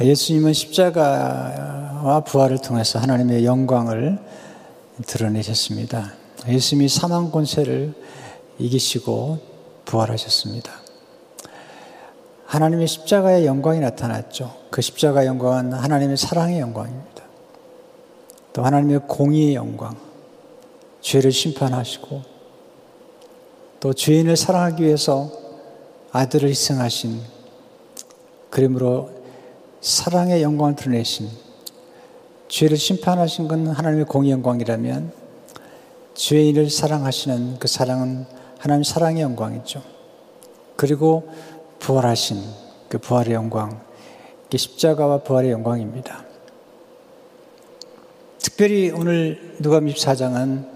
예수님은 십자가와 부활을 통해서 하나님의 영광을 드러내셨습니다. 예수님이 사망 권세를 이기시고 부활하셨습니다. 하나님의 십자가의 영광이 나타났죠. 그 십자가 영광은 하나님의 사랑의 영광입니다. 또 하나님의 공의의 영광, 죄를 심판하시고 또 죄인을 사랑하기 위해서 아들을 희생하신 그러므로 사랑의 영광을 드러내신 죄를 심판하신 건 하나님의 공의 영광이라면 죄인을 사랑하시는 그 사랑은 하나님 사랑의 영광이죠. 그리고 부활하신 그 부활의 영광, 십자가와 부활의 영광입니다. 특별히 오늘 누가 14장은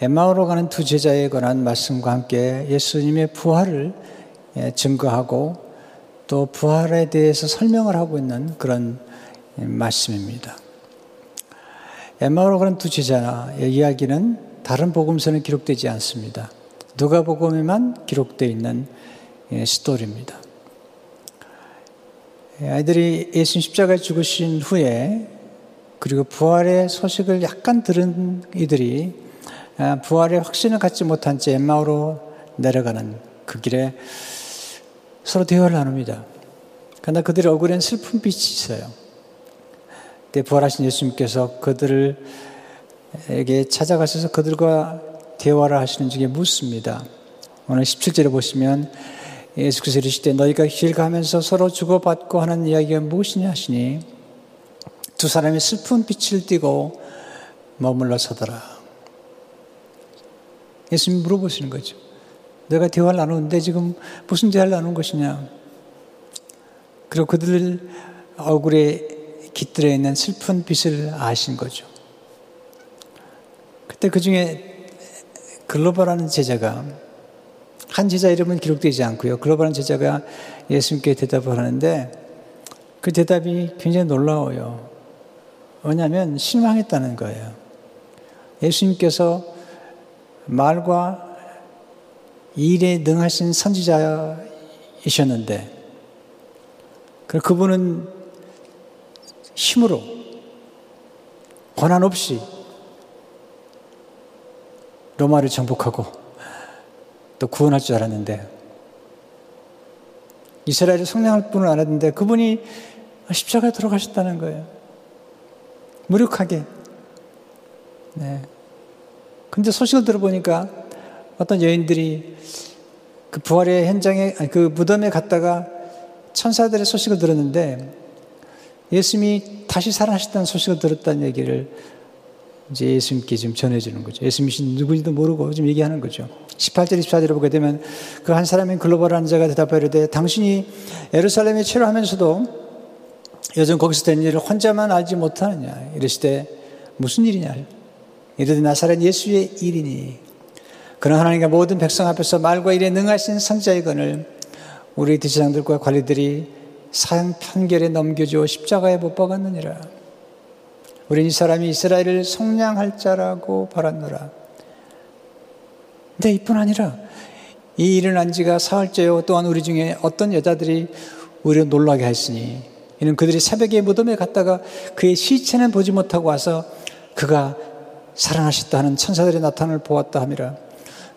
엠마오로 가는 두 제자에 관한 말씀과 함께 예수님의 부활을 예, 증거하고 또 부활에 대해서 설명을 하고 있는 그런 말씀입니다. 엠마오로 가는 두 제자의 이야기는 다른 복음서는 기록되지 않습니다. 누가복음에만 기록되어 있는 예, 스토리입니다. 예, 아이들이 예수님 십자가에 죽으신 후에 그리고 부활의 소식을 약간 들은 이들이 아, 부활의 확신을 갖지 못한 채 엠마오로 내려가는 그 길에 서로 대화를 나눕니다. 그러나 그들의 얼굴엔 슬픈 빛이 있어요. 그때 부활하신 예수님께서 그들에게 찾아가셔서 그들과 대화를 하시는 중에 묻습니다. 오늘 17절에 보시면 예수께서 이르시되 너희가 길 가면서 서로 주고받고 하는 이야기가 무엇이냐 하시니 두 사람이 슬픈 빛을 띠고 머물러 서더라. 예수님 물어보시는 거죠. 내가 대화를 나누는데 지금 무슨 대화를 나누는 것이냐. 그리고 그들 얼굴에 깃들어 있는 슬픈 빛을 아신 거죠. 그때 그 중에 글로벌하는 제자가 한 제자 이름은 기록되지 않고요. 글로벌한 제자가 예수님께 대답을 하는데 그 대답이 굉장히 놀라워요. 왜냐하면 실망했다는 거예요. 예수님께서 말과 일에 능하신 선지자이셨는데 그분은 힘으로 권한 없이 로마를 정복하고 또 구원할 줄 알았는데 이스라엘을 성량할 분을 알았는데 그분이 십자가에 들어가셨다는 거예요. 무력하게. 네. 근데 소식을 들어보니까 어떤 여인들이 그 부활의 현장에, 그 무덤에 갔다가 천사들의 소식을 들었는데 예수님이 다시 살아나셨다는 소식을 들었다는 얘기를 이제 예수님께 지금 전해주는 거죠. 예수님이 누구인지도 모르고 지금 얘기하는 거죠. 18절, 24절을 보게 되면 그 한 사람인 글로벌한 자가 대답하려되 당신이 예루살렘에 체류하면서도 여전 거기서 된 일을 혼자만 알지 못하느냐. 이러시되 무슨 일이냐. 이르되 나사렛 예수의 일이니. 그런 하나님과 모든 백성 앞에서 말과 일에 능하신 선자의 건을 우리 대제장들과 관리들이 사형 판결에 넘겨주어 십자가에 못 박았느니라. 우린 이 사람이 이스라엘을 성량할 자라고 바랐노라. 근데 이뿐 아니라 이한 지가 사흘째요. 또한 우리 중에 어떤 여자들이 우리를 놀라게 했으니 이는 그들이 새벽에 무덤에 갔다가 그의 시체는 보지 못하고 와서 그가 살아나셨다 하는 천사들의 나타남을 보았다 함이라.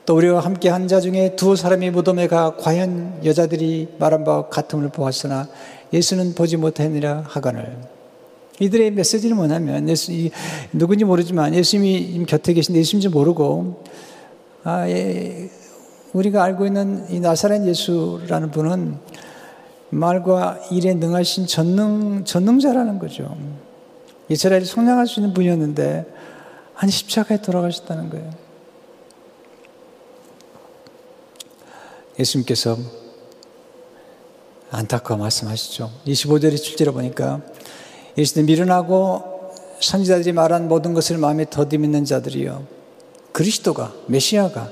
또 우리와 함께 한 자 중에 두 사람이 무덤에 가 과연 여자들이 말한 바와 같음을 보았으나 예수는 보지 못했느라 하거늘. 이들의 메시지는 뭐냐면 예수 누군지 모르지만 예수님이 곁에 계신데 예수인지 모르고 아, 예, 우리가 알고 있는 이 나사렛 예수라는 분은 말과 일에 능하신 전능 전능자라는 거죠. 이스라엘을 성장할 수 있는 분이었는데 한 십자가에 돌아가셨다는 거예요. 예수님께서 안타까워 말씀하시죠. 25절에 출제를 보니까 예수님 미련하고 선지자들이 말한 모든 것을 마음에 더듬 있는 자들이요. 그리스도가, 메시아가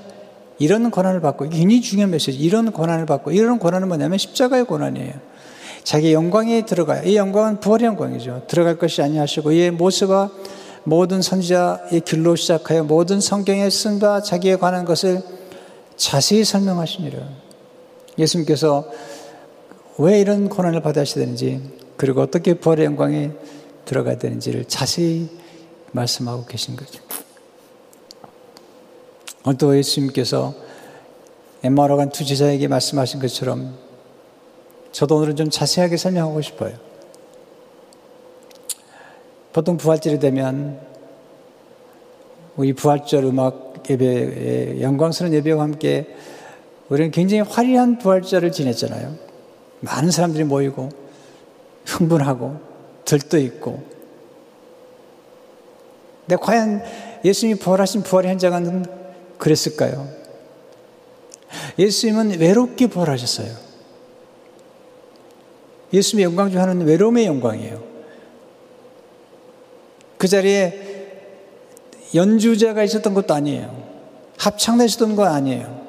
이런 권한을 받고, 이게 굉장히 중요한 메시지. 이런 권한을 받고, 이런 권한은 뭐냐면 십자가의 권한이에요. 자기 영광에 들어가요. 이 영광은 부활의 영광이죠. 들어갈 것이 아니하시고, 이의 모세와 모든 선지자의 길로 시작하여 모든 성경에 쓴 바 자기에 관한 것을 자세히 설명하시니라. 예수님께서 왜 이런 고난을 받아야 되는지 그리고 어떻게 부활의 영광에 들어가야 되는지를 자세히 말씀하고 계신 거죠. 또 예수님께서 엠마로 간 두 제자에게 말씀하신 것처럼 저도 오늘은 좀 자세하게 설명하고 싶어요. 보통 부활절이 되면 우리 부활절 음악 예배, 영광스러운 예배와 함께 우리는 굉장히 화려한 부활절을 지냈잖아요. 많은 사람들이 모이고 흥분하고 들떠 있고. 근데 과연 예수님이 부활하신 부활의 현장은 그랬을까요? 예수님은 외롭게 부활하셨어요. 예수님의 영광 중 하나는 외로움의 영광이에요. 그 자리에 연주자가 있었던 것도 아니에요. 합창되셨던 거 아니에요.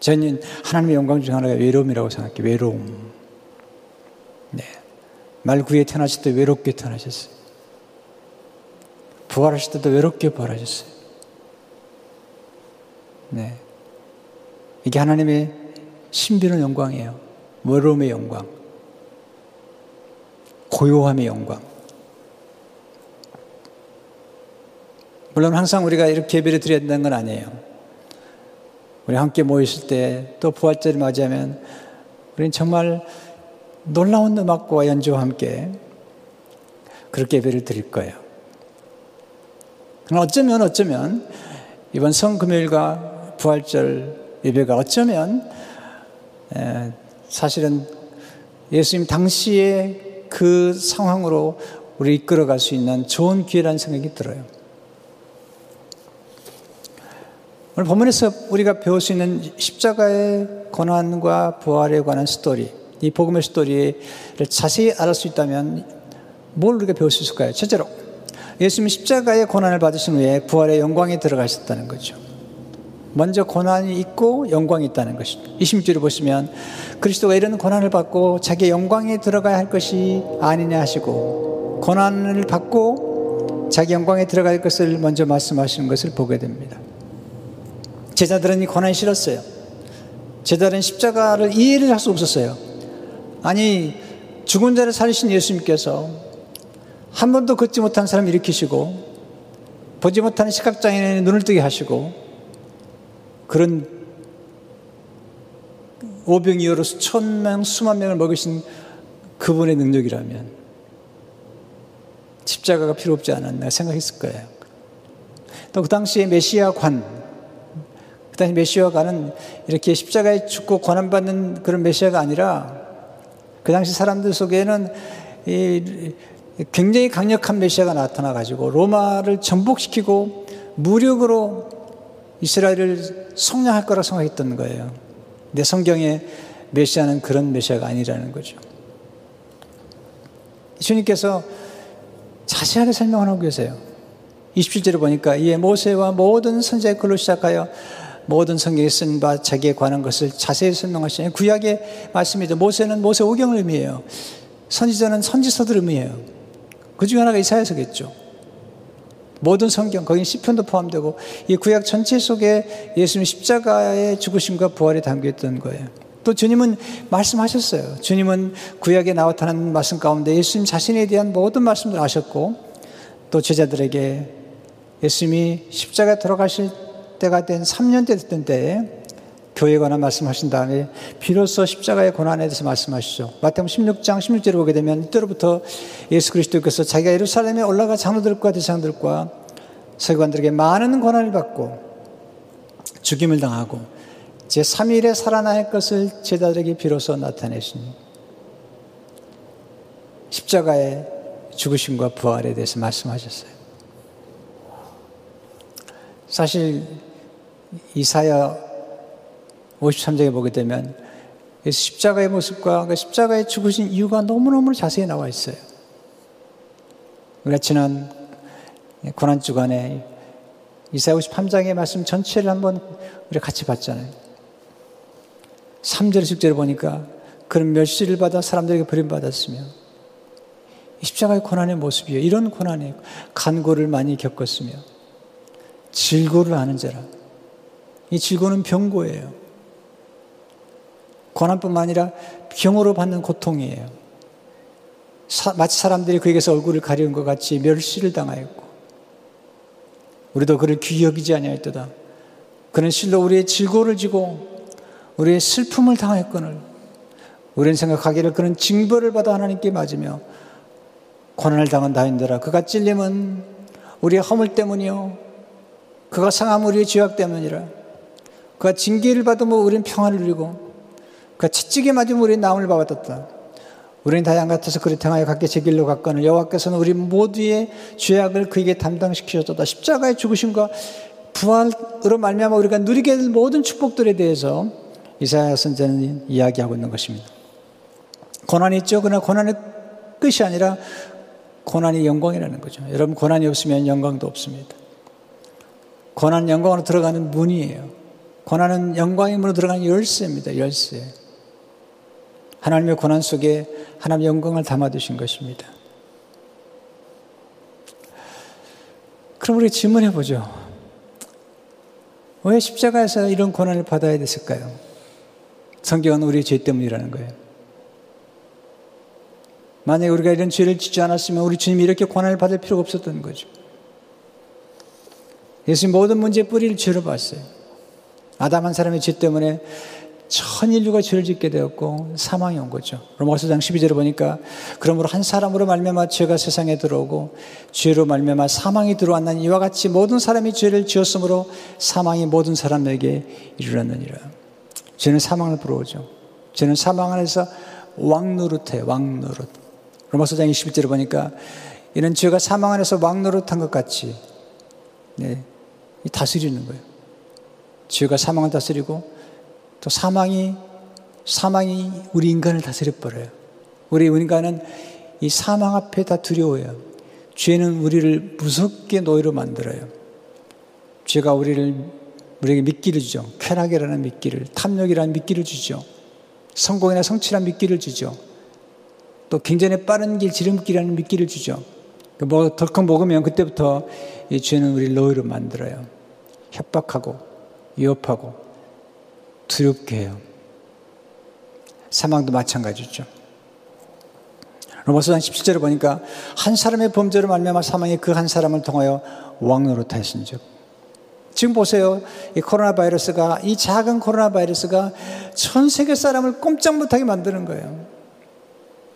저는 하나님의 영광 중 하나가 외로움이라고 생각해요. 외로움. 네. 말구에 태어나실 때 외롭게 태어나셨어요. 부활하실 때도 외롭게 부활하셨어요. 네. 이게 하나님의 신비로운 영광이에요. 외로움의 영광. 고요함의 영광. 물론 항상 우리가 이렇게 예배를 드려야 된다는 건 아니에요. 우리 함께 모였을 때 또 부활절을 맞이하면 우리는 정말 놀라운 음악과 연주와 함께 그렇게 예배를 드릴 거예요. 그러나 어쩌면 어쩌면 이번 성금요일과 부활절 예배가 어쩌면 사실은 예수님 당시의 그 상황으로 우리 이끌어갈 수 있는 좋은 기회라는 생각이 들어요. 오늘 본문에서 우리가 배울 수 있는 십자가의 고난과 부활에 관한 스토리, 이 복음의 스토리를 자세히 알을 수 있다면 뭘 우리가 배울 수 있을까요? 첫째로, 예수님이 십자가의 고난을 받으신 후에 부활의 영광에 들어가셨다는 거죠. 먼저 고난이 있고 영광이 있다는 것입니다. 26절을 보시면 그리스도가 이런 고난을 받고 자기 영광에 들어가야 할 것이 아니냐 하시고 고난을 받고 자기 영광에 들어갈 것을 먼저 말씀하시는 것을 보게 됩니다. 제자들은 이 고난이 싫었어요. 제자들은 십자가를 이해를 할 수 없었어요. 아니, 죽은 자를 살리신 예수님께서 한 번도 걷지 못한 사람 일으키시고, 보지 못하는 시각장애인의 눈을 뜨게 하시고, 그런 오병이어로 수천 명, 수만 명을 먹이신 그분의 능력이라면, 십자가가 필요 없지 않았나 생각했을 거예요. 또 그 당시에 메시아 관, 그 당시 메시아가는 이렇게 십자가에 죽고 고난받는 그런 메시아가 아니라 그 당시 사람들 속에는 굉장히 강력한 메시아가 나타나 가지고 로마를 전복시키고 무력으로 이스라엘을 성량할 거라 생각했던 거예요. 근데 성경에 메시아는 그런 메시아가 아니라는 거죠. 주님께서 자세하게 설명하고 계세요. 27절에 보니까 이에 모세와 모든 선지자의 글로 시작하여 모든 성경에 쓴 바 자기에 관한 것을 자세히 설명하시는 구약의 말씀이죠. 모세는 모세 오경을 의미해요. 선지자는 선지서들 의미해요. 그 중에 하나가 이사야서겠죠. 모든 성경, 거기 시편도 포함되고 이 구약 전체 속에 예수님 십자가의 죽으심과 부활이 담겨 있던 거예요. 또 주님은 말씀하셨어요. 주님은 구약에 나타난 말씀 가운데 예수님 자신에 대한 모든 말씀을 하셨고 또 제자들에게 예수님이 십자가 들어가실 때가 된 3년째 됐던 때에 교회에 관한 말씀하신 다음에 비로소 십자가의 고난에 대해서 말씀하시죠. 마태복음 16장 16절을 보게 되면 이때로부터 예수 그리스도께서 자기가 예루살렘에 올라가 장로들과 대장들과 서기관들에게 많은 고난을 받고 죽임을 당하고 제3일에 살아날 것을 제자들에게 비로소 나타내신 십자가의 죽으심과 부활에 대해서 말씀하셨어요. 사실 이사야 53장에 보게 되면 십자가의 모습과 그 십자가에 죽으신 이유가 너무너무 자세히 나와 있어요. 우리가 지난 고난 주간에 이사야 53장의 말씀 전체를 한번 우리 같이 봤잖아요. 3절, 10절을 보니까 그런 멸시를 받아 사람들에게 버림받았으며 십자가의 고난의 모습이에요. 이런 고난이 간고를 많이 겪었으며 질고를 아는 자라. 이 질고는 병고예요. 고난뿐만 아니라 병으로 받는 고통이에요. 사, 마치 사람들이 그에게서 얼굴을 가리운 것 같이 멸시를 당하였고, 우리도 그를 귀히 여기지 아니하였도다. 그는 실로 우리의 질고를 지고 우리의 슬픔을 당하였거늘 우리는 생각하기를 그는 징벌을 받아 하나님께 맞으며 고난을 당한 다인들아 그가 찔림은 우리의 허물 때문이요 그가 상함 우리의 죄악 때문이라 그가 징계를 받으면 우리는 평안을 누리고 그가 채찍에 맞으면 우리는 나음을 받았다 우리는 다양 같아서 그를 당하여 각기 제 길로 갔거늘 여호와께서는 우리 모두의 죄악을 그에게 담당시키셨다 십자가의 죽으심과 부활으로 말미암아 우리가 누리게 될 모든 축복들에 대해서 이사야 선자는 이야기하고 있는 것입니다. 고난이 있죠. 그러나 고난의 끝이 아니라 고난이 영광이라는 거죠. 여러분 고난이 없으면 영광도 없습니다. 고난 영광으로 들어가는 문이에요. 고난은 영광의 문으로 들어가는 열쇠입니다. 열쇠. 하나님의 고난 속에 하나님의 영광을 담아두신 것입니다. 그럼 우리 질문해 보죠. 왜 십자가에서 이런 고난을 받아야 됐을까요? 성경은 우리의 죄 때문이라는 거예요. 만약에 우리가 이런 죄를 짓지 않았으면 우리 주님이 이렇게 고난을 받을 필요가 없었던 거죠. 예수님 모든 문제의 뿌리를 죄로 봤어요. 아담 한 사람의 죄 때문에 천 인류가 죄를 짓게 되었고 사망이 온 거죠. 로마서 장 12절에 보니까 그러므로 한 사람으로 말미암아 죄가 세상에 들어오고 죄로 말미암아 사망이 들어왔나니 이와 같이 모든 사람이 죄를 지었으므로 사망이 모든 사람에게 이르렀느니라. 죄는 사망을 불러오죠. 죄는 사망 안에서 왕노릇해 왕노릇. 로마서 장 21절에 보니까 이런 죄가 사망 안에서 왕노릇한 것 같이 네, 다스리는 거예요. 죄가 사망을 다스리고 또 사망이 사망이 우리 인간을 다스려 버려요. 우리 인간은 이 사망 앞에 다 두려워요. 죄는 우리를 무섭게 노예로 만들어요. 죄가 우리를 우리에게 미끼를 주죠. 쾌락이라는 미끼를, 탐욕이라는 미끼를 주죠. 성공이나 성취라는 미끼를 주죠. 또 굉장히 빠른 길, 지름길이라는 미끼를 주죠. 그뭐 덜컥 먹으면 그때부터 이 죄는 우리를 노예로 만들어요. 협박하고, 위협하고, 두렵게 해요. 사망도 마찬가지죠. 로마서 17절에 보니까 한 사람의 범죄로 말미암아 사망이 그 한 사람을 통하여 왕노릇 하신 즉 지금 보세요. 이 코로나 바이러스가 이 작은 코로나 바이러스가 전 세계 사람을 꼼짝 못하게 만드는 거예요.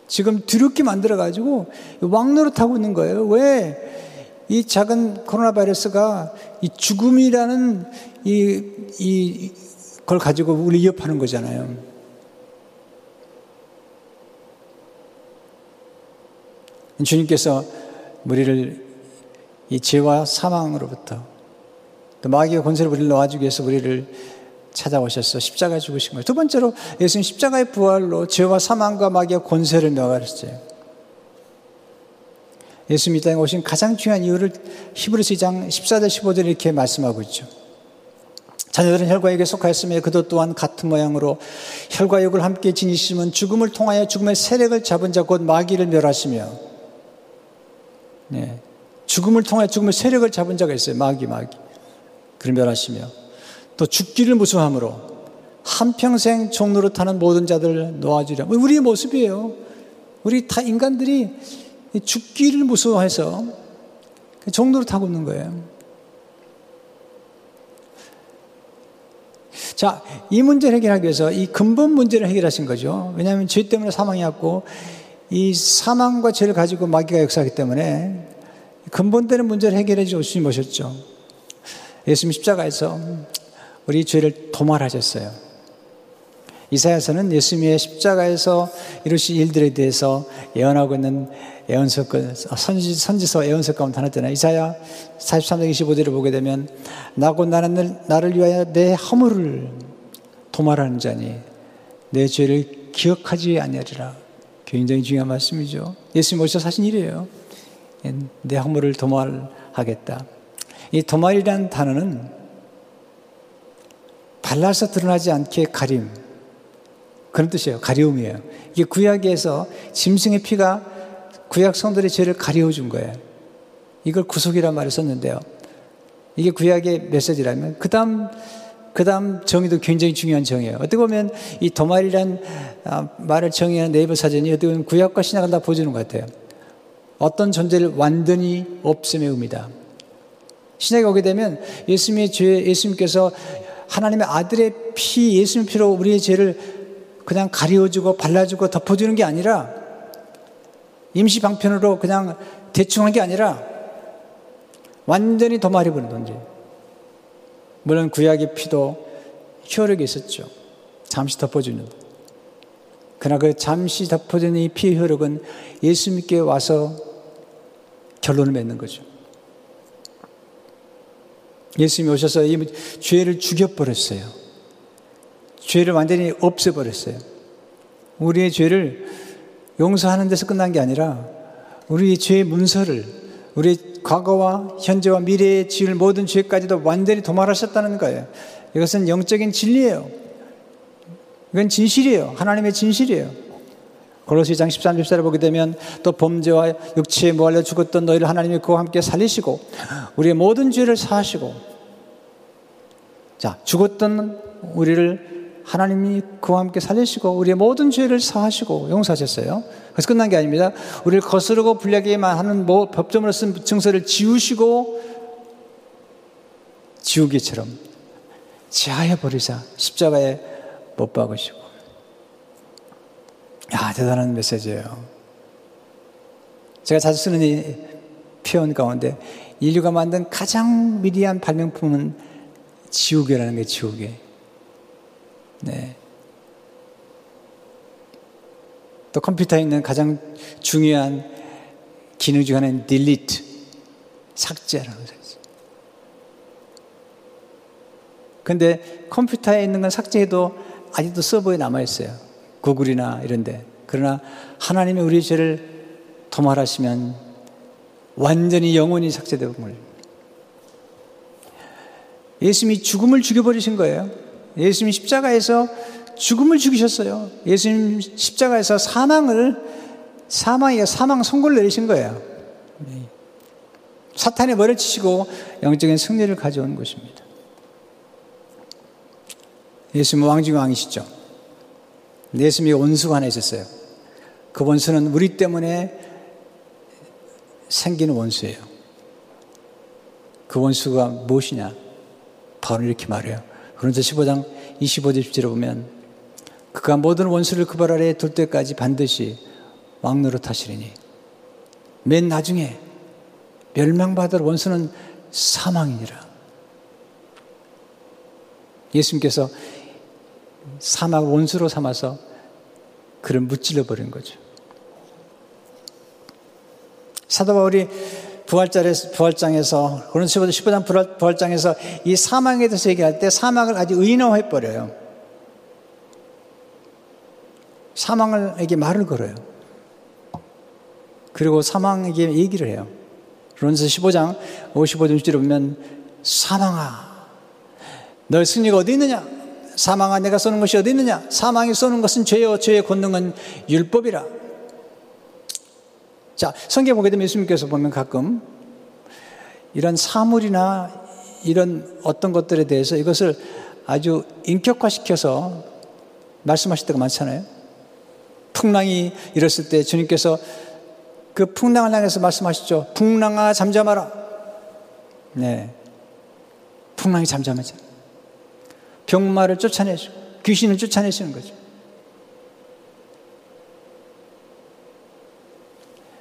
지금 두렵게 만들어 가지고 왕노릇 하고 있는 거예요. 왜? 이 작은 코로나 바이러스가 이 죽음이라는 이, 이 그걸 가지고 우리 위협하는 거잖아요. 주님께서 우리를 이 죄와 사망으로부터 또 마귀의 권세를 우리를 놓아주기 위해서 우리를 찾아오셨어. 십자가에 죽으신 거예요. 두 번째로 예수님 십자가의 부활로 죄와 사망과 마귀의 권세를 명하셨어요. 예수님 이 땅에 오신 가장 중요한 이유를 히브리서 2장 14절 15절 이렇게 말씀하고 있죠. 자녀들은 혈과육에 속하였으며 그도 또한 같은 모양으로 혈과육을 함께 지니시면 죽음을 통하여 죽음의 세력을 잡은 자 곧 마귀를 멸하시며 네. 죽음을 통하여 죽음의 세력을 잡은 자가 있어요. 마귀 마귀. 그를 멸하시며 또 죽기를 무서함으로 한평생 종로를 타는 모든 자들을 놓아주려. 우리의 모습이에요. 우리 다 인간들이 죽기를 무서워해서 종로를 타고 있는 거예요. 자, 이 문제를 해결하기 위해서 이 근본 문제를 해결하신 거죠. 왜냐하면 죄 때문에 사망이 왔고 이 사망과 죄를 가지고 마귀가 역사하기 때문에 근본되는 문제를 해결해 주신 것이었죠. 예수님 십자가에서 우리 죄를 도말하셨어요. 이사야서는 예수님의 십자가에서 이루신 일들에 대해서 예언하고 있는 예언서 선지, 선지서 예언서 가운데 하나 있잖아요. 이사야 43장 25절을 보게 되면 나고 나는 나를 위하여 내 허물을 도말하는 자니 내 죄를 기억하지 아니하리라. 굉장히 중요한 말씀이죠. 예수님 오셔서 하신 일이에요. 내 허물을 도말하겠다. 이 도말이라는 단어는 발라서 드러나지 않게 가림. 그런 뜻이에요. 가리움이에요. 이게 구약에서 짐승의 피가 구약 성들의 죄를 가려준 거예요. 이걸 구속이란 말을 썼는데요. 이게 구약의 메시지라면 그 다음 그 다음 정의도 굉장히 중요한 정의예요. 어떻게 보면 이 도말이란 아, 말을 정의한 네이버 사전이 어떻게 보면 구약과 신약을 다 보여주는 것 같아요. 어떤 존재를 완전히 없음의 의미다. 신약에 오게 되면 예수님의 죄, 예수님께서 하나님의 아들의 피, 예수님 피로 우리의 죄를 그냥 가려주고 발라주고 덮어주는 게 아니라 임시 방편으로 그냥 대충 한 게 아니라 완전히 도말해버린 존재. 물론 구약의 피도 효력이 있었죠. 잠시 덮어주는. 그러나 그 잠시 덮어주는 이 피의 효력은 예수님께 와서 결론을 맺는 거죠. 예수님이 오셔서 이 죄를 죽여버렸어요. 죄를 완전히 없애버렸어요. 우리의 죄를 용서하는 데서 끝난 게 아니라 우리의 죄의 문서를 우리 과거와 현재와 미래에 지을 모든 죄까지도 완전히 도말하셨다는 거예요. 이것은 영적인 진리예요. 이건 진실이에요. 하나님의 진실이에요. 골로시장 13, 14를 보게 되면 또 범죄와 육체에 모알려 죽었던 너희를 하나님이 그와 함께 살리시고 우리의 모든 죄를 사하시고 자 죽었던 우리를 하나님이 그와 함께 살리시고 우리의 모든 죄를 사하시고 용서하셨어요. 그래서 끝난 게 아닙니다. 우리를 거스르고 불리하게만 하는 뭐 법정으로 쓴 증서를 지우시고 지우개처럼 지하해 버리자 십자가에 못 박으시고 야 대단한 메시지예요. 제가 자주 쓰는 이 표현 가운데 인류가 만든 가장 미리한 발명품은 지우개라는 게 지우개. 네. 또 컴퓨터에 있는 가장 중요한 기능 중 하나는 delete, 삭제라는 거죠. 근데 컴퓨터에 있는 건 삭제해도 아직도 서버에 남아있어요. 구글이나 이런데. 그러나 하나님이 우리 죄를 도말하시면 완전히 영원히 삭제되고 말 예수님이 죽음을 죽여버리신 거예요. 예수님 십자가에서 죽음을 죽이셨어요. 예수님 십자가에서 사망을 사망에 사망 선고를 내리신 거예요. 사탄의 머리를 치시고 영적인 승리를 가져온 것입니다. 예수님은 왕중 왕이시죠. 예수님이 원수가 하나 있었어요. 그 원수는 우리 때문에 생기는 원수예요. 그 원수가 무엇이냐? 바로 이렇게 말해요. 그런데 15장 25절 10절에 보면 그가 모든 원수를 그 발 아래에 둘 때까지 반드시 왕노릇 하시리니 맨 나중에 멸망받을 원수는 사망이니라. 예수님께서 사망을 원수로 삼아서 그를 무찔러 버린 거죠. 사도 바울이 부활절에서, 부활장에서, 고린도서 15장 부활, 부활장에서 이 사망에 대해서 얘기할 때 사망을 아주 의인화해 버려요. 사망에게 말을 걸어요. 그리고 사망에게 얘기를 해요. 그러면서 15장 55절 줄 보면 사망아 너의 승리가 어디 있느냐? 사망아 내가 쏘는 것이 어디 있느냐? 사망이 쏘는 것은 죄요 죄의 권능은 율법이라. 자, 성경 보게 되면 예수님께서 보면 가끔 이런 사물이나 이런 어떤 것들에 대해서 이것을 아주 인격화시켜서 말씀하실 때가 많잖아요. 풍랑이 일었을 때 주님께서 그 풍랑을 향해서 말씀하시죠. 풍랑아 잠잠하라. 네. 풍랑이 잠잠하죠. 병마를 쫓아내시고 귀신을 쫓아내시는 거죠.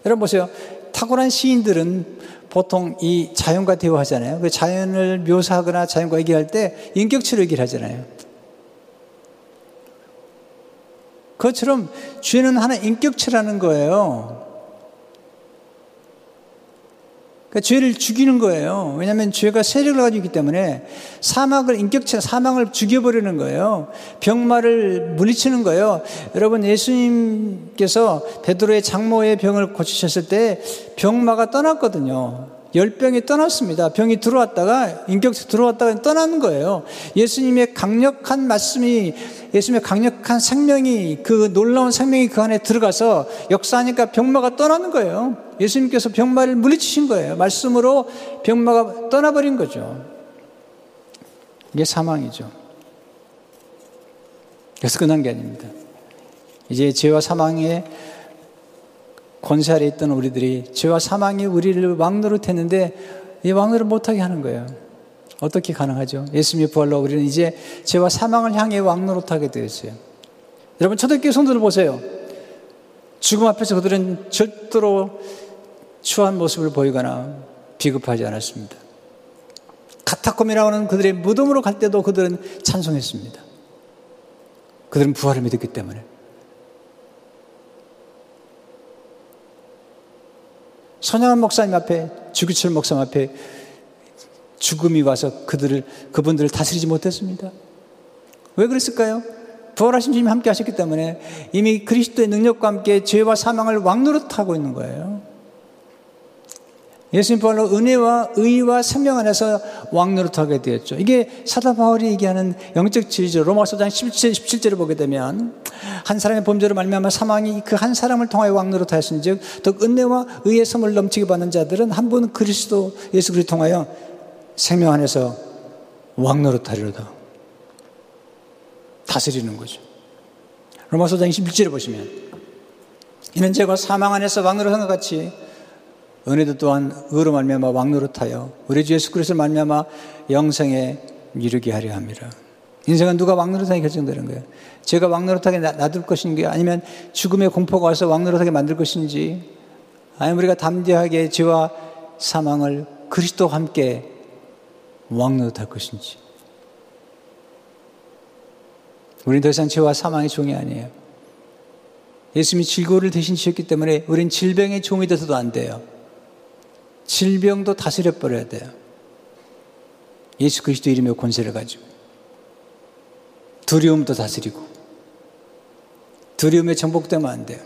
여러분 보세요. 탁월한 시인들은 보통 이 자연과 대화하잖아요. 그 자연을 묘사하거나 자연과 얘기할 때 인격체로 얘기를 하잖아요. 그것처럼 죄는 하나 인격체라는 거예요. 그러니까 죄를 죽이는 거예요. 왜냐하면 죄가 세력을 가지고 있기 때문에 사막을 인격체 사망을 죽여버리는 거예요. 병마를 물리치는 거예요. 여러분 예수님께서 베드로의 장모의 병을 고치셨을 때 병마가 떠났거든요. 열병이 떠났습니다. 병이 들어왔다가 인격체 들어왔다가 떠나는 거예요. 예수님의 강력한 말씀이 예수님의 강력한 생명이 그 놀라운 생명이 그 안에 들어가서 역사하니까 병마가 떠나는 거예요. 예수님께서 병마를 물리치신 거예요. 말씀으로 병마가 떠나버린 거죠. 이게 사망이죠. 그래서 끝난 게 아닙니다. 이제 죄와 사망의 권세 아래 있던 우리들이 죄와 사망이 우리를 왕노릇 했는데 이 왕노릇 못하게 하는 거예요. 어떻게 가능하죠? 예수님의 부활로 우리는 이제 죄와 사망을 향해 왕노릇하게 되었어요. 여러분 초대교회 성도들 보세요. 죽음 앞에서 그들은 절대로 추한 모습을 보이거나 비급하지 않았습니다. 카타콤이라고 하는 그들의 무덤으로 갈 때도 그들은 찬송했습니다. 그들은 부활을 믿었기 때문에. 선양한 목사님 앞에, 주기철 목사님 앞에 죽음이 와서 그들을, 그분들을 다스리지 못했습니다. 왜 그랬을까요? 부활하신 주님이 함께 하셨기 때문에 이미 그리스도의 능력과 함께 죄와 사망을 왕노릇하고 있는 거예요. 예수님 부활로 은혜와 의와 생명 안에서 왕노릇하게 되었죠. 이게 사도 바울이 얘기하는 영적 지위죠. 로마서 장 17, 17절을 보게 되면 한 사람의 범죄로 말미암아 사망이 그 한 사람을 통하여 왕노릇하였은즉 더 은혜와 의의 선물 넘치게 받는 자들은 한 분 그리스도 예수 그리스도 통하여 생명 안에서 왕노릇하리로다. 다스리는 거죠. 로마서 장 21절을 보시면 이는 제가 사망 안에서 왕노릇한 것 같이 은혜도 또한 의로 말미암아 왕노릇하여 우리 주 예수 그리스도를 말미암아 영생에 이르게 하려 합니다. 인생은 누가 왕노릇하게 결정되는 거예요. 제가 왕노릇하게 놔둘 것인지 아니면 죽음의 공포가 와서 왕노릇하게 만들 것인지 아니면 우리가 담대하게 죄와 사망을 그리스도와 함께 왕노릇할 것인지 우리는 더 이상 죄와 사망의 종이 아니에요. 예수님이 질고를 대신 지셨기 때문에 우리는 질병의 종이 돼서도 안 돼요. 질병도 다스려 버려야 돼요. 예수 그리스도 이름의 권세를 가지고 두려움도 다스리고 두려움에 정복되면 안 돼요.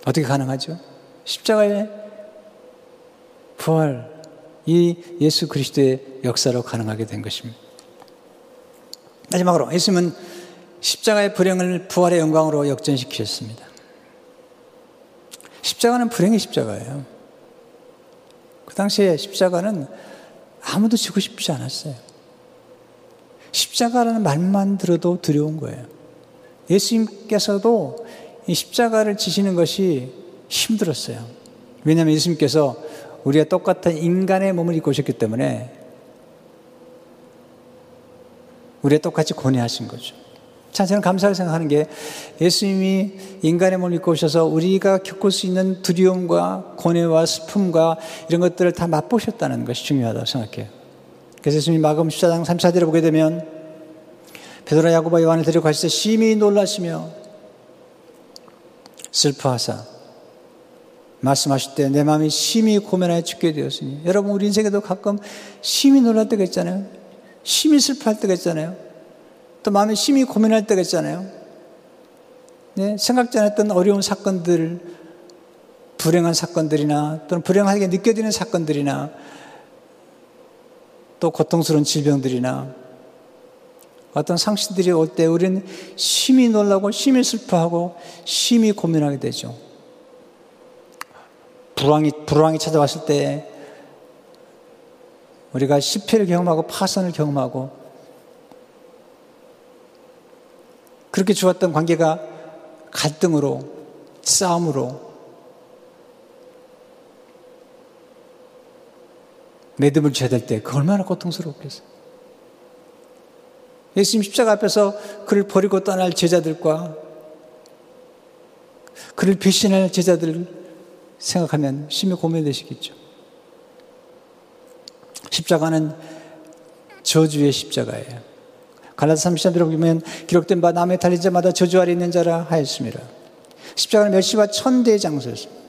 어떻게 가능하죠? 십자가의 부활, 이 예수 그리스도의 역사로 가능하게 된 것입니다. 마지막으로 예수님은 십자가의 불행을 부활의 영광으로 역전시키셨습니다. 십자가는 불행의 십자가예요. 그 당시에 십자가는 아무도 지고 싶지 않았어요. 십자가라는 말만 들어도 두려운 거예요. 예수님께서도 이 십자가를 지시는 것이 힘들었어요. 왜냐하면 예수님께서 우리가 똑같은 인간의 몸을 입고 오셨기 때문에 우리가 똑같이 고뇌하신 거죠. 자, 저는 감사하게 생각하는 게 예수님이 인간의 몸을 입고 오셔서 우리가 겪을 수 있는 두려움과 고뇌와 슬픔과 이런 것들을 다 맛보셨다는 것이 중요하다고 생각해요. 그래서 예수님이 마금 14장 34절을 보게 되면 베드로 야고보 요한을 데리고 가실 때 심히 놀라시며 슬퍼하사 말씀하실 때 내 마음이 심히 고민하여 죽게 되었으니 여러분 우리 인생에도 가끔 심히 놀랄 때가 있잖아요. 심히 슬퍼할 때가 있잖아요. 또 마음에 심히 고민할 때가 있잖아요. 네, 생각지 않았던 어려운 사건들, 불행한 사건들이나 또는 불행하게 느껴지는 사건들이나 또 고통스러운 질병들이나 어떤 상신들이 올 때 우리는 심히 놀라고 심히 슬퍼하고 심히 고민하게 되죠. 불황이, 불황이 찾아왔을 때 우리가 실패를 경험하고 파선을 경험하고 그렇게 좋았던 관계가 갈등으로 싸움으로 매듭을 져야 될때 그 얼마나 고통스럽겠어요. 예수님 십자가 앞에서 그를 버리고 떠날 제자들과 그를 배신할 제자들을 생각하면 심히 고민되시겠죠. 십자가는 저주의 십자가예요. 갈라서 33절에 보면 기록된 바 남의 달린 자마다 저주 아래 있는 자라 하였습니다. 십자가는 멸시와 천대의 장소였습니다.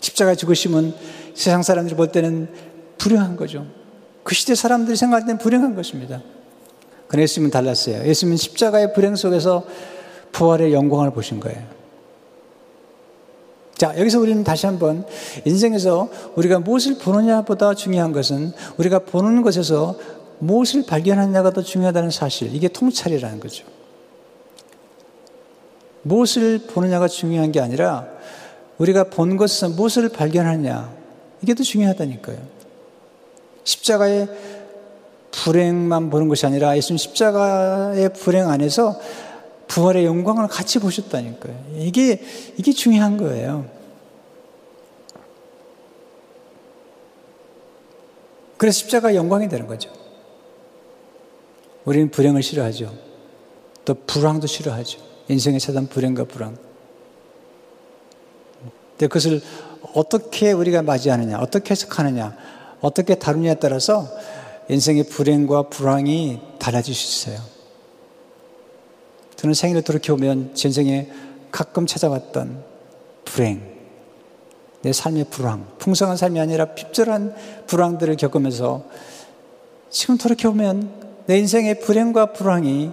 십자가 죽으심은 세상 사람들이 볼 때는 불행한 거죠. 그 시대 사람들이 생각할 때는 불행한 것입니다. 그러나 예수님은 달랐어요. 예수님은 십자가의 불행 속에서 부활의 영광을 보신 거예요. 자, 여기서 우리는 다시 한번 인생에서 우리가 무엇을 보느냐 보다 중요한 것은 우리가 보는 것에서 무엇을 발견하느냐가 더 중요하다는 사실. 이게 통찰이라는 거죠. 무엇을 보느냐가 중요한 게 아니라 우리가 본 것에서 무엇을 발견하느냐. 이게 더 중요하다니까요. 십자가의 불행만 보는 것이 아니라 예수님 십자가의 불행 안에서 부활의 영광을 같이 보셨다니까요. 이게, 이게 중요한 거예요. 그래서 십자가 영광이 되는 거죠. 우리는 불행을 싫어하죠. 또 불황도 싫어하죠. 인생에 찾아온 불행과 불황. 근데 그것을 어떻게 우리가 맞이하느냐, 어떻게 해석하느냐, 어떻게 다루냐에 따라서 인생의 불행과 불황이 달라질 수 있어요. 저는 생일을 돌이켜보면 전생에 가끔 찾아왔던 불행, 내 삶의 불황, 풍성한 삶이 아니라 핍절한 불황들을 겪으면서 지금 돌이켜보면 내 인생의 불행과 불황이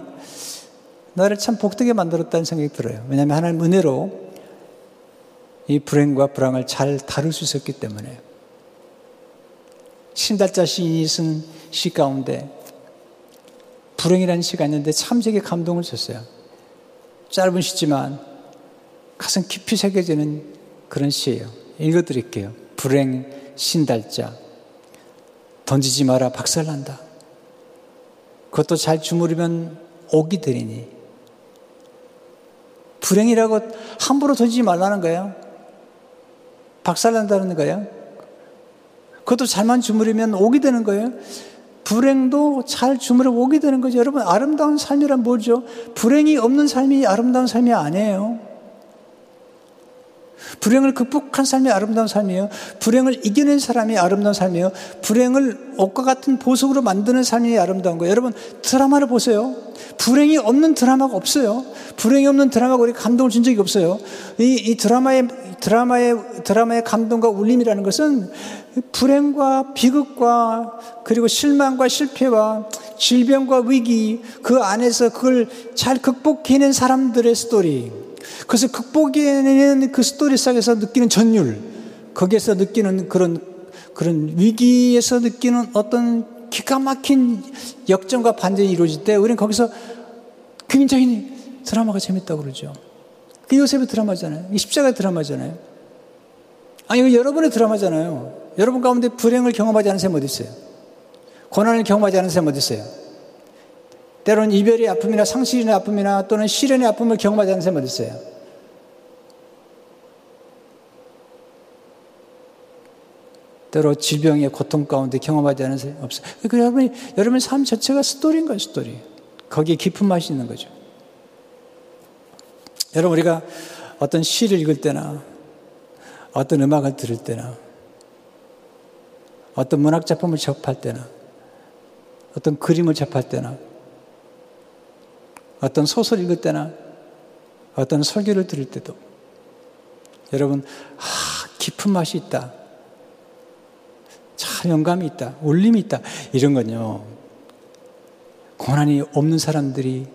나를 참 복되게 만들었다는 생각이 들어요. 왜냐하면 하나님 은혜로 이 불행과 불황을 잘 다룰 수 있었기 때문에 신달자 시인이 쓴 시 가운데 불행이라는 시가 있는데 참 제게 감동을 줬어요. 짧은 시지만 가슴 깊이 새겨지는 그런 시예요. 읽어드릴게요. 불행 신달자 던지지 마라 박살난다. 그것도 잘 주무르면 옥이 되리니 불행이라고 함부로 던지지 말라는 거예요. 박살난다는 거예요. 그것도 잘만 주무르면 옥이 되는 거예요. 불행도 잘 주무르 옥이 되는 거죠. 여러분, 아름다운 삶이란 뭐죠? 불행이 없는 삶이 아름다운 삶이 아니에요. 불행을 극복한 삶이 아름다운 삶이에요. 불행을 이겨낸 사람이 아름다운 삶이에요. 불행을 옷과 같은 보석으로 만드는 삶이 아름다운 거예요. 여러분, 드라마를 보세요. 불행이 없는 드라마가 없어요. 불행이 없는 드라마가 우리 감동을 준 적이 없어요. 이, 이 드라마의, 드라마의, 드라마의 감동과 울림이라는 것은 불행과 비극과 그리고 실망과 실패와 질병과 위기 그 안에서 그걸 잘 극복해낸 사람들의 스토리. 그래서 극복해내는 그 스토리 속에서 느끼는 전율, 거기에서 느끼는 그런, 그런 위기에서 느끼는 어떤 기가 막힌 역전과 반전이 이루어질 때 우리는 거기서 굉장히 드라마가 재밌다고 그러죠. 그 요셉의 드라마잖아요. 십자가 드라마잖아요. 아니, 이거 여러분의 드라마잖아요. 여러분 가운데 불행을 경험하지 않은 사람 어디 있어요? 고난을 경험하지 않은 사람 어디 있어요? 때로는 이별의 아픔이나 상실의 아픔이나 또는 시련의 아픔을 경험하지 않는 사람 어디 있어요? 때로 질병의 고통 가운데 경험하지 않은 사람이 없어요. 그 여러분, 여러분 삶 자체가 스토리인 거예요, 스토리. 거기에 깊은 맛이 있는 거죠. 여러분, 우리가 어떤 시를 읽을 때나, 어떤 음악을 들을 때나, 어떤 문학 작품을 접할 때나, 어떤 그림을 접할 때나, 어떤 소설 읽을 때나, 어떤 설교를 들을 때도, 여러분, 아, 깊은 맛이 있다. 참 영감이 있다. 울림이 있다. 이런 건요. 고난이 없는 사람들이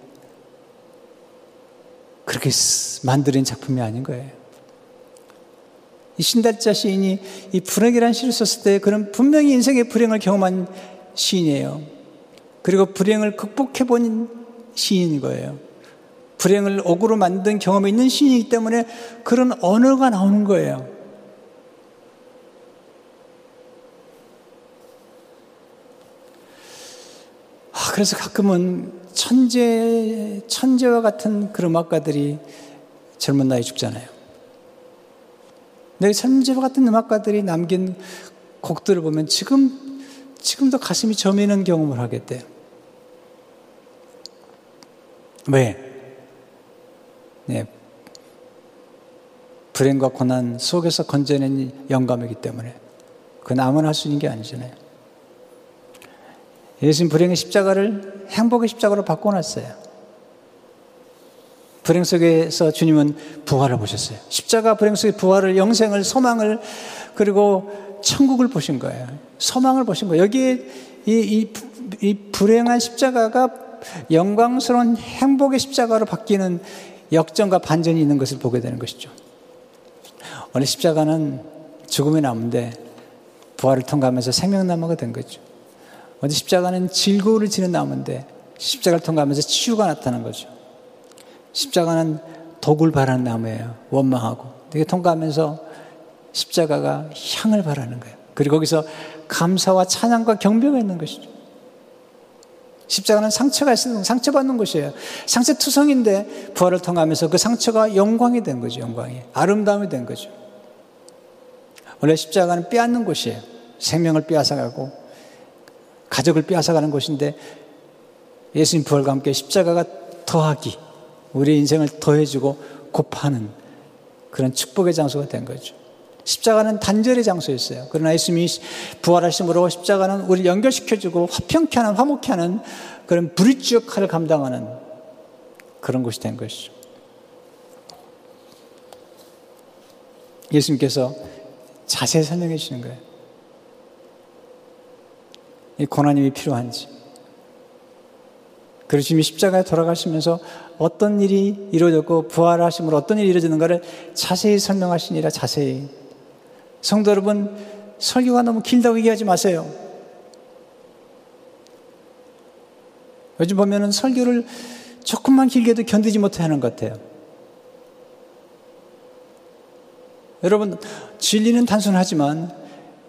그렇게 만드는 작품이 아닌 거예요. 이 신달자 시인이 이 불행이라는 시를 썼을 때 그는 분명히 인생의 불행을 경험한 시인이에요. 그리고 불행을 극복해 본 시인인 거예요. 불행을 억으로 만든 경험이 있는 시인이기 때문에 그런 언어가 나오는 거예요. 아, 그래서 가끔은 천재, 천재와 같은 그런 음악가들이 젊은 나이에 죽잖아요. 내 천재와 같은 음악가들이 남긴 곡들을 보면 지금, 지금도 가슴이 저미는 경험을 하게 돼요. 왜? 네. 불행과 고난 속에서 건져낸 영감이기 때문에. 그건 아무나 할 수 있는 게 아니잖아요. 예수님 불행의 십자가를 행복의 십자가로 바꿔놨어요. 불행 속에서 주님은 부활을 보셨어요. 십자가 불행 속의 부활을, 영생을, 소망을, 그리고 천국을 보신 거예요. 소망을 보신 거예요. 여기에 이, 이, 이 불행한 십자가가 영광스러운 행복의 십자가로 바뀌는 역전과 반전이 있는 것을 보게 되는 것이죠. 원래 십자가는 죽음의 나무인데 부활을 통과하면서 생명나무가 된 거죠. 어디 십자가는 질고를 지는 나무인데 십자가를 통과하면서 치유가 나타난 거죠. 십자가는 독을 바라는 나무예요. 원망하고. 이게 통과하면서 십자가가 향을 바라는 거예요. 그리고 거기서 감사와 찬양과 경배가 있는 것이죠. 십자가는 상처가 있어서 상처받는 곳이에요. 상처투성인데 부활을 통하면서 그 상처가 영광이 된 거죠. 영광이. 아름다움이 된 거죠. 원래 십자가는 빼앗는 곳이에요. 생명을 빼앗아가고 가족을 빼앗아가는 곳인데 예수님 부활과 함께 십자가가 더하기, 우리 인생을 더해주고 곱하는 그런 축복의 장소가 된 거죠. 십자가는 단절의 장소였어요. 그러나 예수님이 부활하심으로 십자가는 우리를 연결시켜주고 화평케 하는, 화목케 하는 그런 브릿지 역할을 감당하는 그런 곳이 된 것이죠. 예수님께서 자세히 설명해 주시는 거예요. 이 고난이 필요한지. 주님이 십자가에 돌아가시면서 어떤 일이 이루어졌고 부활하심으로 어떤 일이 이루어지는가를 자세히 설명하시니라 자세히. 성도 여러분, 설교가 너무 길다고 얘기하지 마세요. 요즘 보면은 설교를 조금만 길게도 견디지 못해 하는 것 같아요. 여러분, 진리는 단순하지만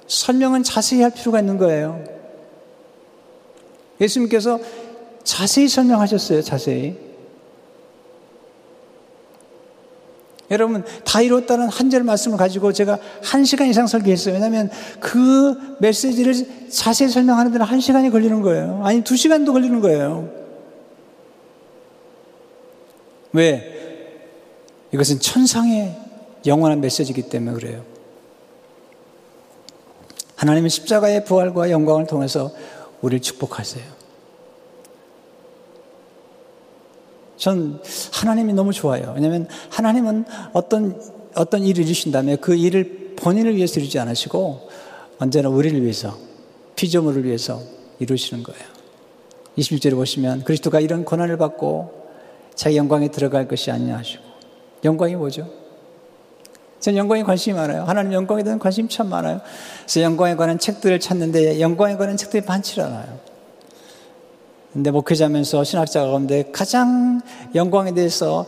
설명은 자세히 할 필요가 있는 거예요. 예수님께서 자세히 설명하셨어요, 자세히. 여러분, 다 이뤘다는 한 절 말씀을 가지고 제가 한 시간 이상 설교했어요. 왜냐하면 그 메시지를 자세히 설명하는 데는 한 시간이 걸리는 거예요. 아니, 두 시간도 걸리는 거예요. 왜? 이것은 천상의 영원한 메시지이기 때문에 그래요. 하나님은 십자가의 부활과 영광을 통해서 우리를 축복하세요. 전 하나님이 너무 좋아요. 왜냐하면 하나님은 어떤 어떤 일을 이루신다면 그 일을 본인을 위해서 이루지 않으시고 언제나 우리를 위해서 피조물을 위해서 이루시는 거예요. 26절에 보시면 그리스도가 이런 고난을 받고 자기 영광에 들어갈 것이 아니냐 하시고 영광이 뭐죠? 전 영광에 관심이 많아요. 하나님 영광에 대한 관심이 참 많아요. 그래서 영광에 관한 책들을 찾는데 영광에 관한 책들이 많지 않아요. 근데 목회자면서 신학자 가운데 가장 영광에 대해서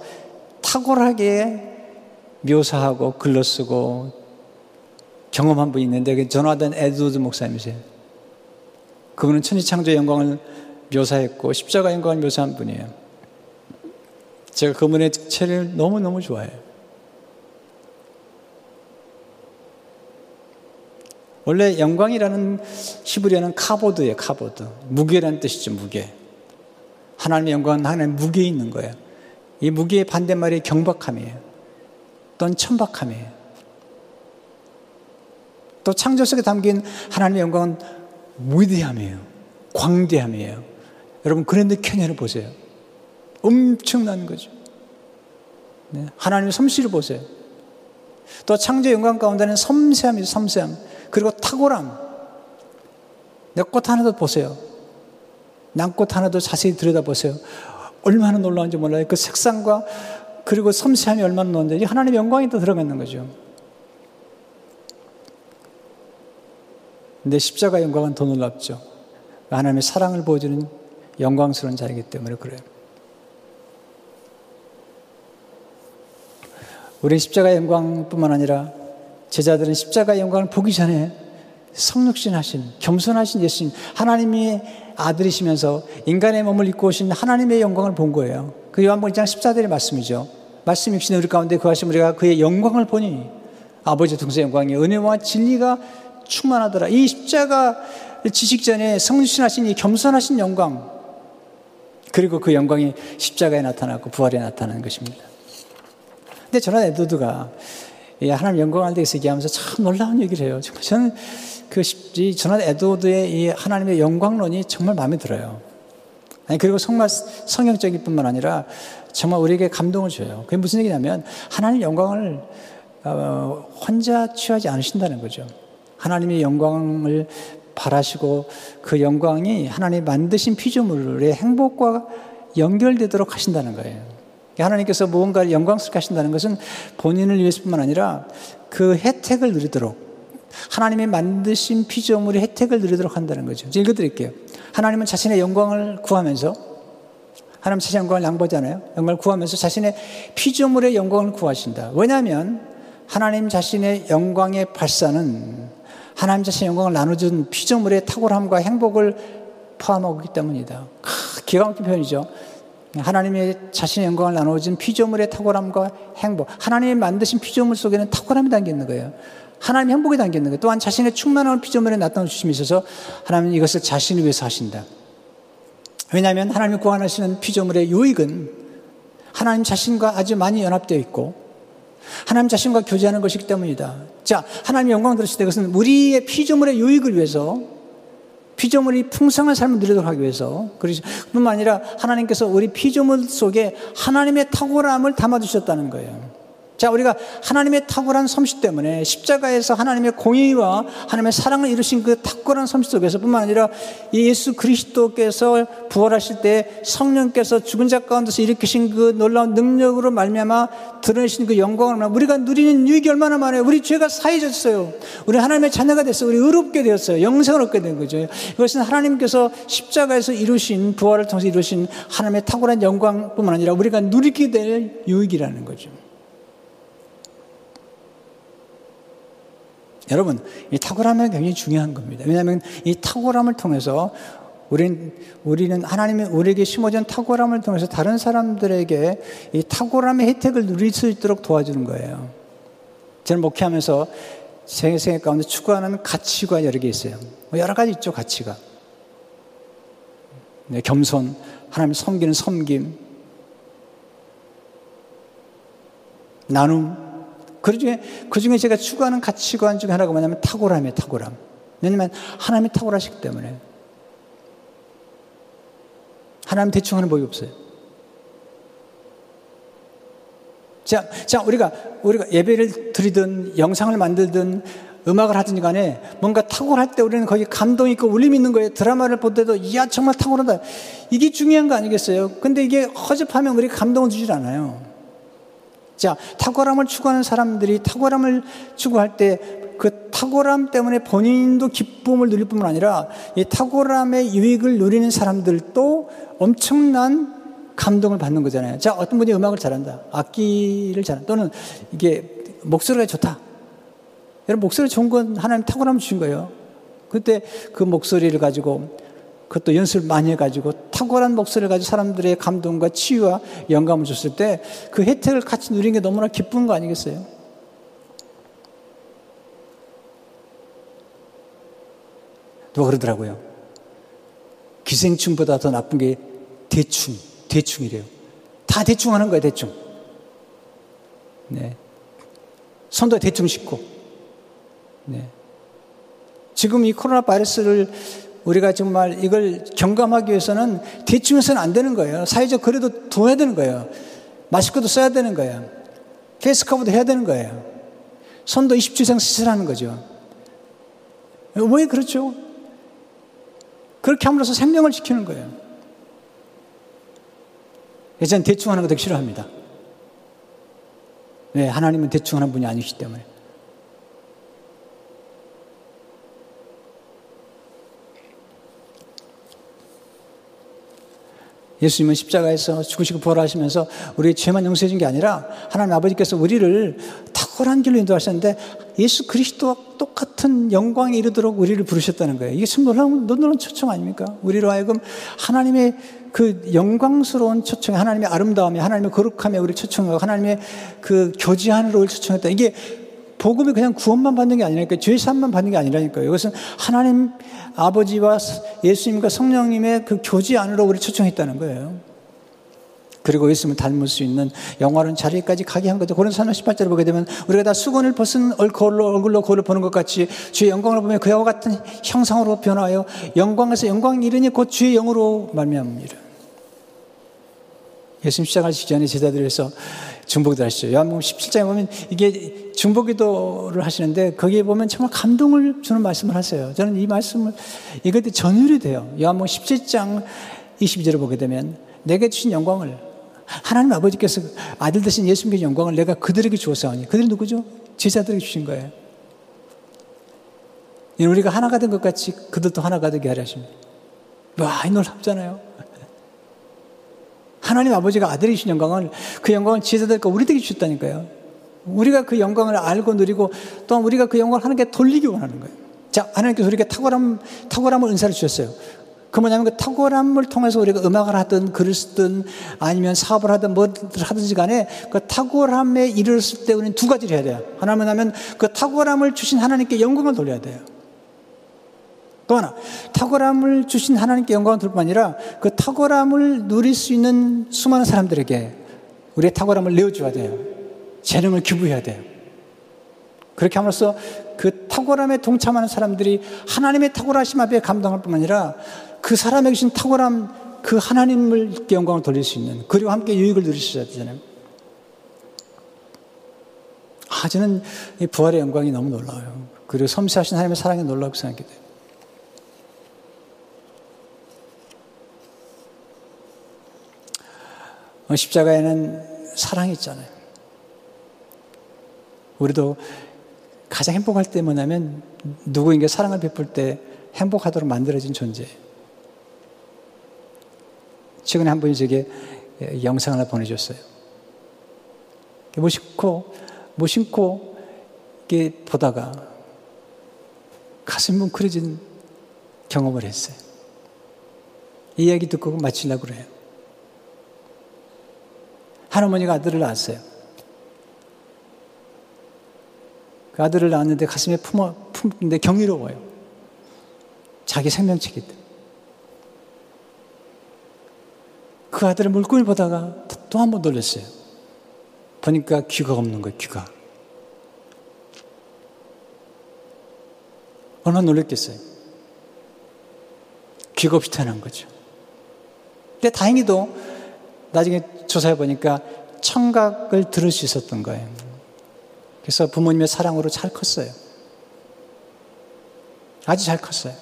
탁월하게 묘사하고 글로 쓰고 경험한 분이 있는데 그 조나단 에드워드 목사님이세요. 그분은 천지창조 영광을 묘사했고 십자가 영광을 묘사한 분이에요. 제가 그분의 책을 너무너무 좋아해요. 원래 영광이라는 히브리어는 카보드예요, 카보드. 무게라는 뜻이죠, 무게. 하나님의 영광은 하나님의 무게에 있는 거예요. 이 무게의 반대말이 경박함이에요. 또는 천박함이에요. 또 창조 속에 담긴 하나님의 영광은 위대함이에요. 광대함이에요. 여러분, 그랜드 캐년을 보세요. 엄청난 거죠. 네. 하나님의 솜씨를 보세요. 또 창조 영광 가운데는 섬세함이죠, 섬세함. 그리고 탁월함. 내꽃 하나도 보세요. 난꽃 하나도 자세히 들여다보세요. 얼마나 놀라운지 몰라요. 그 색상과 그리고 섬세함이 얼마나 놀라운지 하나님의 영광이 또 들어가 있는 거죠. 근데 십자가 영광은 더 놀랍죠. 하나님의 사랑을 보여주는 영광스러운 자이기 때문에 그래요. 우리 십자가 영광뿐만 아니라 제자들은 십자가의 영광을 보기 전에 성육신하신 겸손하신 예수님 하나님이 아들이시면서 인간의 몸을 입고 오신 하나님의 영광을 본 거예요. 그 요한복음 1장 14절의 말씀이죠. 말씀 육신의 우리 가운데 그하신 우리가 그의 영광을 보니 아버지 동생 영광이 은혜와 진리가 충만하더라. 이 십자가 지식 전에 성육신하신 이 겸손하신 영광 그리고 그 영광이 십자가에 나타나고 부활에 나타나는 것입니다. 근데 저는 에드드가 하나님 영광을 대해서 얘기하면서 참 놀라운 얘기를 해요. 저는 그 전한 에드워드의 이 하나님의 영광론이 정말 마음에 들어요. 아니 그리고 정말 성경적일 뿐만 아니라 정말 우리에게 감동을 줘요. 그게 무슨 얘기냐면 하나님 영광을 어, 혼자 취하지 않으신다는 거죠. 하나님의 영광을 바라시고 그 영광이 하나님 만드신 피조물의 행복과 연결되도록 하신다는 거예요. 하나님께서 무언가를 영광스럽게 하신다는 것은 본인을 위해서뿐만 아니라 그 혜택을 누리도록 하나님이 만드신 피조물의 혜택을 누리도록 한다는 거죠. 읽어드릴게요. 하나님은 자신의 영광을 구하면서 하나님 자신의 영광을 양보하잖아요. 영광을 구하면서 자신의 피조물의 영광을 구하신다. 왜냐하면 하나님 자신의 영광의 발사는 하나님 자신의 영광을 나눠준 피조물의 탁월함과 행복을 포함하고 있기 때문이다. 기가 막힌 표현이죠. 하나님의 자신의 영광을 나누어진 피조물의 탁월함과 행복. 하나님이 만드신 피조물 속에는 탁월함이 담겨 있는 거예요. 하나님의 행복이 담겨 있는 거예요. 또한 자신의 충만한 피조물에 나타나 주심이 있어서 하나님은 이것을 자신을 위해서 하신다. 왜냐하면 하나님이 구원하시는 피조물의 유익은 하나님 자신과 아주 많이 연합되어 있고 하나님 자신과 교제하는 것이기 때문이다. 자, 하나님 영광 들으실 때 그것은 우리의 피조물의 유익을 위해서 피조물이 풍성한 삶을 누리도록 하기 위해서 그러시 뿐만 아니라 하나님께서 우리 피조물 속에 하나님의 탁월함을 담아 주셨다는 거예요. 자, 우리가 하나님의 탁월한 솜씨 때문에 십자가에서 하나님의 공의와 하나님의 사랑을 이루신 그 탁월한 솜씨 속에서 뿐만 아니라 예수 그리스도께서 부활하실 때 성령께서 죽은 자 가운데서 일으키신 그 놀라운 능력으로 말미암아 드러내신 그 영광을 우리가 누리는 유익이 얼마나 많아요. 우리 죄가 사해졌어요. 우리 하나님의 자녀가 됐어요. 우리 의롭게 되었어요. 영생을 얻게 된 거죠. 이것은 하나님께서 십자가에서 이루신 부활을 통해서 이루신 하나님의 탁월한 영광뿐만 아니라 우리가 누리게 될 유익이라는 거죠. 여러분, 이 탁월함이 굉장히 중요한 겁니다. 왜냐하면 이 탁월함을 통해서 우리는, 우리는 하나님이 우리에게 심어준 탁월함을 통해서 다른 사람들에게 이 탁월함의 혜택을 누릴 수 있도록 도와주는 거예요. 저는 목회하면서 제 생애 가운데 추구하는 가치가 여러 개 있어요. 뭐 여러 가지 있죠, 가치가. 네, 겸손, 하나님 섬기는 섬김, 나눔, 그 중에, 그 중에 제가 추구하는 가치관 중에 하나가 뭐냐면 탁월함이에요, 탁월함. 왜냐면 하나님이 탁월하시기 때문에. 하나님 대충 하는 법이 없어요. 자, 자, 우리가, 우리가 예배를 드리든 영상을 만들든 음악을 하든 간에 뭔가 탁월할 때 우리는 거기 감동 있고 울림 있는 거예요. 드라마를 볼 때도 이야 정말 탁월하다. 이게 중요한 거 아니겠어요? 근데 이게 허접하면 우리 감동을 주질 않아요. 자, 탁월함을 추구하는 사람들이 탁월함을 추구할 때 그 탁월함 때문에 본인도 기쁨을 누릴 뿐만 아니라 이 탁월함의 유익을 누리는 사람들도 엄청난 감동을 받는 거잖아요. 자, 어떤 분이 음악을 잘한다. 악기를 잘한다. 또는 이게 목소리가 좋다. 여러분, 목소리 좋은 건 하나님 탁월함을 주신 거예요. 그때 그 목소리를 가지고 그것도 연습을 많이 해가지고 탁월한 목소리를 가지고 사람들의 감동과 치유와 영감을 줬을 때 그 혜택을 같이 누린 게 너무나 기쁜 거 아니겠어요? 누가 그러더라고요. 기생충보다 더 나쁜 게 대충, 대충이래요. 다 대충 하는 거예요, 대충. 네. 손도 대충 씻고. 네. 지금 이 코로나 바이러스를 우리가 정말 이걸 경감하기 위해서는 대충 해서는 안 되는 거예요. 사회적 거리도 둬야 되는 거예요. 마스크도 써야 되는 거예요. face cover도 해야 되는 거예요. 손도 20초 이상 씻으라는 거죠. 왜 그렇죠? 그렇게 함으로써 생명을 지키는 거예요. 예전 대충 하는 거 되게 싫어합니다. 왜? 하나님은 대충 하는 분이 아니기 때문에. 예수님은 십자가에서 죽으시고 부활하시면서 우리의 죄만 용서해 준 게 아니라 하나님 아버지께서 우리를 탁월한 길로 인도하셨는데 예수 그리스도와 똑같은 영광에 이르도록 우리를 부르셨다는 거예요. 이게 참 놀라운, 놀라운 초청 아닙니까? 우리로 하여금 하나님의 그 영광스러운 초청에 하나님의 아름다움에 하나님의 거룩함에 우리를 초청하고 하나님의 그 교제하는으로 우리를 초청했다. 이게 복음이 그냥 구원만 받는 게 아니라니까 죄 사함만 받는 게 아니라니까요. 이것은 하나님 아버지와 예수님과 성령님의 그 교제 안으로 우리 초청했다는 거예요. 그리고 예수님을 닮을 수 있는 영화로운 자리까지 가게 한 거죠. 고린도서 18절을 보게 되면 우리가 다 수건을 벗은 얼굴로 얼굴로 거울을 보는 것 같이 주의 영광을 보면 그와 같은 형상으로 변하여 영광에서 영광이 이르니 곧 주의 영으로 말미암으리라. 예수님 시작하시기 전에 제자들에서 중보기도 하시죠. 요한복음 17장에 보면 이게 중보기도를 하시는데 거기에 보면 정말 감동을 주는 말씀을 하세요. 저는 이 말씀을 이것도 전율이 돼요. 요한복음 17장 22절을 보게 되면 내게 주신 영광을 하나님 아버지께서 아들 대신 예수님께 영광을 내가 그들에게 주었사오니 그들이 누구죠? 제자들에게 주신 거예요. 우리가 하나가 된 것 같이 그들도 하나가 되게 하려 하십니다. 와, 이 놀랍잖아요. 하나님 아버지가 아들이신 영광을 그 영광을 제자들과 우리에게 주셨다니까요. 우리가 그 영광을 알고 누리고 또한 우리가 그 영광을 하나님께 돌리기 원하는 거예요. 자, 하나님께서 우리에게 탁월함, 탁월함을 은사를 주셨어요. 그 뭐냐면 그 탁월함을 통해서 우리가 음악을 하든 글을 쓰든 아니면 사업을 하든 뭐를 하든지 간에 그 탁월함에 이르렀을 때 우리는 두 가지를 해야 돼요. 하나는 하면 그 탁월함을 주신 하나님께 영광을 돌려야 돼요. 또 하나, 탁월함을 주신 하나님께 영광을 돌뿐 아니라 그 탁월함을 누릴 수 있는 수많은 사람들에게 우리의 탁월함을 내어줘야 돼요. 재능을 기부해야 돼요. 그렇게 함으로써 그 탁월함에 동참하는 사람들이 하나님의 탁월하심 앞에 감동할 뿐만 아니라 그 사람에게 주신 탁월함, 그 하나님을 영광을 돌릴 수 있는, 그리고 함께 유익을 누릴 수 있어야 되잖아요. 아, 저는 이 부활의 영광이 너무 놀라워요. 그리고 섬세하신 하나님의 사랑이 놀라고 생각이 돼요. 십자가에는 사랑이 있잖아요. 우리도 가장 행복할 때 뭐냐면 누구에게 사랑을 베풀 때 행복하도록 만들어진 존재예요. 최근에 한 분이 제게 영상 하나 보내줬어요. 뭐 신고, 뭐 신고, 이렇게 보다가 가슴 뭉클해진 경험을 했어요. 이 이야기 듣고 마치려고 그래요. 할어머니가 아들을 낳았어요. 그 아들을 낳았는데 가슴에 품어, 품는데 경이로워요. 자기 생명체기 때문에. 그 아들의 물건을 보다가 또 한 번 놀랐어요. 보니까 귀가 없는 거예요, 귀가. 얼마나 놀랬겠어요. 귀가 없이 태어난 거죠. 근데 다행히도 나중에 조사해 보니까 청각을 들을 수 있었던 거예요. 그래서 부모님의 사랑으로 잘 컸어요. 아주 잘 컸어요.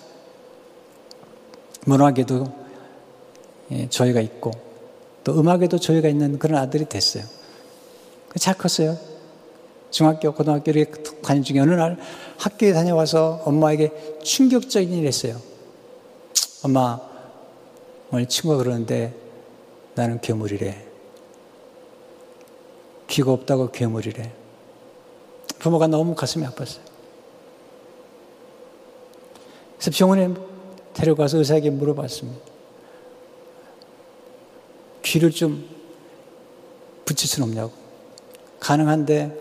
예, 저희가 있고 또 음악에도 저희가 있는 그런 아들이 됐어요. 잘 컸어요. 중학교, 고등학교를 다닌 중에 어느 날 학교에 다녀와서 엄마에게 충격적인 일을 했어요. 엄마, 오늘 친구가 그러는데 나는 괴물이래. 귀가 없다고 괴물이래. 부모가 너무 가슴이 아팠어요. 그래서 병원에 데려가서 의사에게 물어봤습니다. 귀를 좀 붙일 수는 없냐고. 가능한데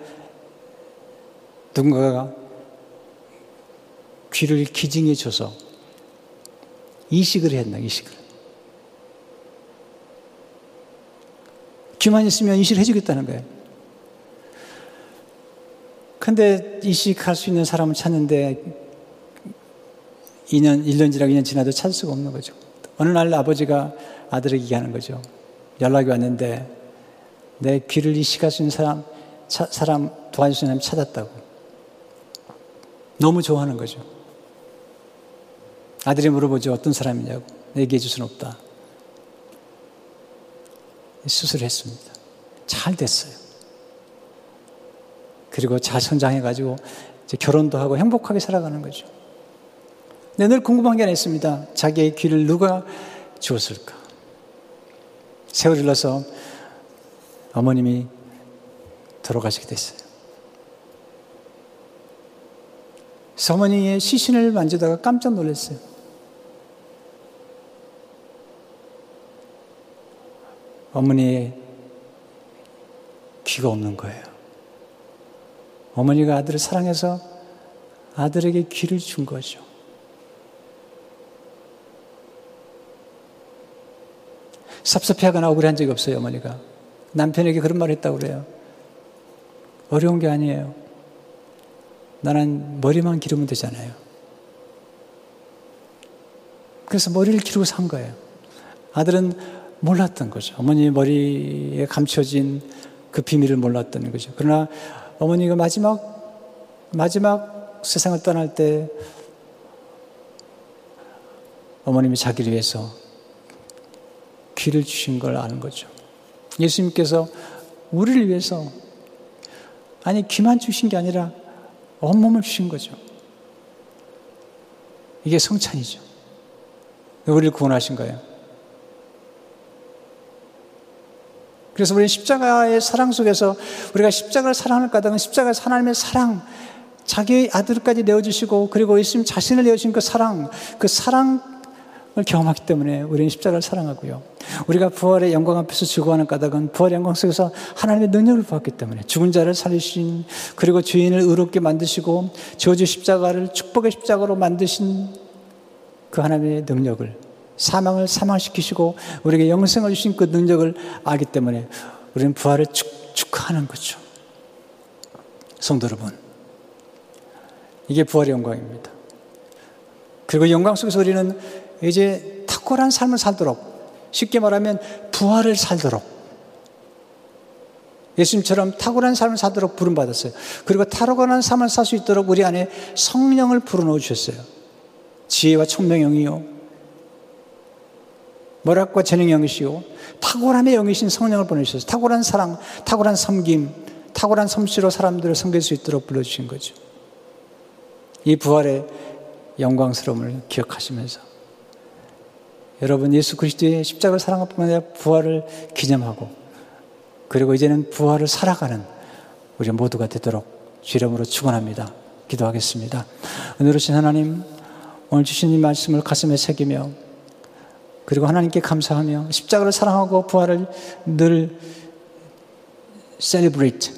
누군가가 귀를 기증해 줘서 이식을 했나, 이식을. 귀만 있으면 이식을 해주겠다는 거예요. 근데 이식할 수 있는 사람을 찾는데 2년, 1년 지나고 2년 지나도 찾을 수가 없는 거죠. 어느 날 아버지가 아들에게 얘기하는 거죠. 연락이 왔는데 내 귀를 이식할 수 있는 사람, 차, 사람 도와줄 수 있는 사람 찾았다고. 너무 좋아하는 거죠. 아들이 물어보죠. 어떤 사람이냐고. 얘기해 줄 수는 없다. 수술했습니다. 잘 됐어요. 그리고 잘 성장해가지고 결혼도 하고 행복하게 살아가는 거죠. 근데 늘 궁금한 게 하나 있습니다. 자기의 귀를 누가 주었을까? 세월이 흘러서 어머님이 돌아가시게 됐어요. 어머니의 시신을 만지다가 깜짝 놀랐어요. 어머니의 귀가 없는 거예요. 어머니가 아들을 사랑해서 아들에게 귀를 준 거죠. 섭섭해하거나 억울한 적이 없어요, 어머니가. 남편에게 그런 말을 했다고 그래요. 어려운 게 아니에요. 나는 머리만 기르면 되잖아요. 그래서 머리를 기르고 산 거예요. 아들은 몰랐던 거죠. 어머니 머리에 감춰진 그 비밀을 몰랐던 거죠. 그러나 어머니가 마지막, 마지막 세상을 떠날 때 어머님이 자기를 위해서 귀를 주신 걸 아는 거죠. 예수님께서 우리를 위해서 아니 귀만 주신 게 아니라 온몸을 주신 거죠. 이게 성찬이죠. 우리를 구원하신 거예요. 그래서 우리는 십자가의 사랑 속에서 우리가 십자가를 사랑할 까닭은 십자가의 하나님의 사랑, 자기 아들까지 내어주시고 그리고 예수님 자신을 내어주신 그 사랑, 그 사랑 경험하기 때문에 우리는 십자가를 사랑하고요. 우리가 부활의 영광 앞에서 즐거워하는 까닭은 부활의 영광 속에서 하나님의 능력을 보았기 때문에 죽은 자를 살리신 그리고 주인을 의롭게 만드시고 저주 십자가를 축복의 십자가로 만드신 그 하나님의 능력을 사망을 사망시키시고 우리에게 영생을 주신 그 능력을 알기 때문에 우리는 부활을 축, 축하하는 거죠. 성도 여러분, 이게 부활의 영광입니다. 그리고 영광 속에서 우리는 이제 탁월한 삶을 살도록 쉽게 말하면 부활을 살도록 예수님처럼 탁월한 삶을 살도록 부름받았어요. 그리고 탁월한 삶을 살 수 있도록 우리 안에 성령을 불어넣어 주셨어요. 지혜와 총명영이요. 머락과 재능 영이시요. 탁월함의 영이신 성령을 보내주셨어요. 탁월한 사랑, 탁월한 섬김, 탁월한 솜씨로 사람들을 섬길 수 있도록 불러주신 거죠. 이 부활의 영광스러움을 기억하시면서 여러분 예수 그리스도의 십자가를 사랑할 뿐만 아니라 부활을 기념하고 그리고 이제는 부활을 살아가는 우리 모두가 되도록 주이름으로 축원합니다. 기도하겠습니다. 은혜로신 하나님 오늘 주신 이 말씀을 가슴에 새기며 그리고 하나님께 감사하며 십자가를 사랑하고 부활을 늘 celebrate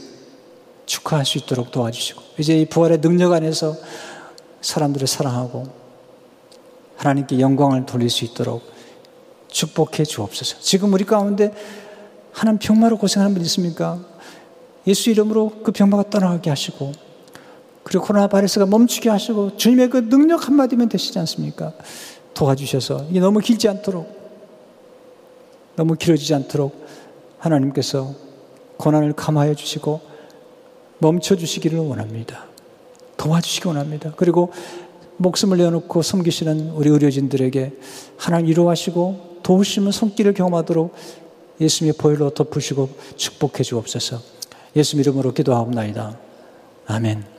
축하할 수 있도록 도와주시고 이제 이 부활의 능력 안에서 사람들을 사랑하고 하나님께 영광을 돌릴 수 있도록 축복해 주옵소서. 지금 우리 가운데 하나님 병마로 고생하는 분 있습니까? 예수 이름으로 그 병마가 떠나가게 하시고 그리고 코로나 바이러스가 멈추게 하시고 주님의 그 능력 한마디면 되시지 않습니까? 도와주셔서 이게 너무 길지 않도록 너무 길어지지 않도록 하나님께서 고난을 감화해 주시고 멈춰 주시기를 원합니다. 도와주시기 원합니다. 그리고 목숨을 내어놓고 섬기시는 우리 의료진들에게 하나님 위로하시고 도우시면 손길을 경험하도록 예수님의 보혈로 덮으시고 축복해 주옵소서. 예수 이름으로 기도하옵나이다. 아멘.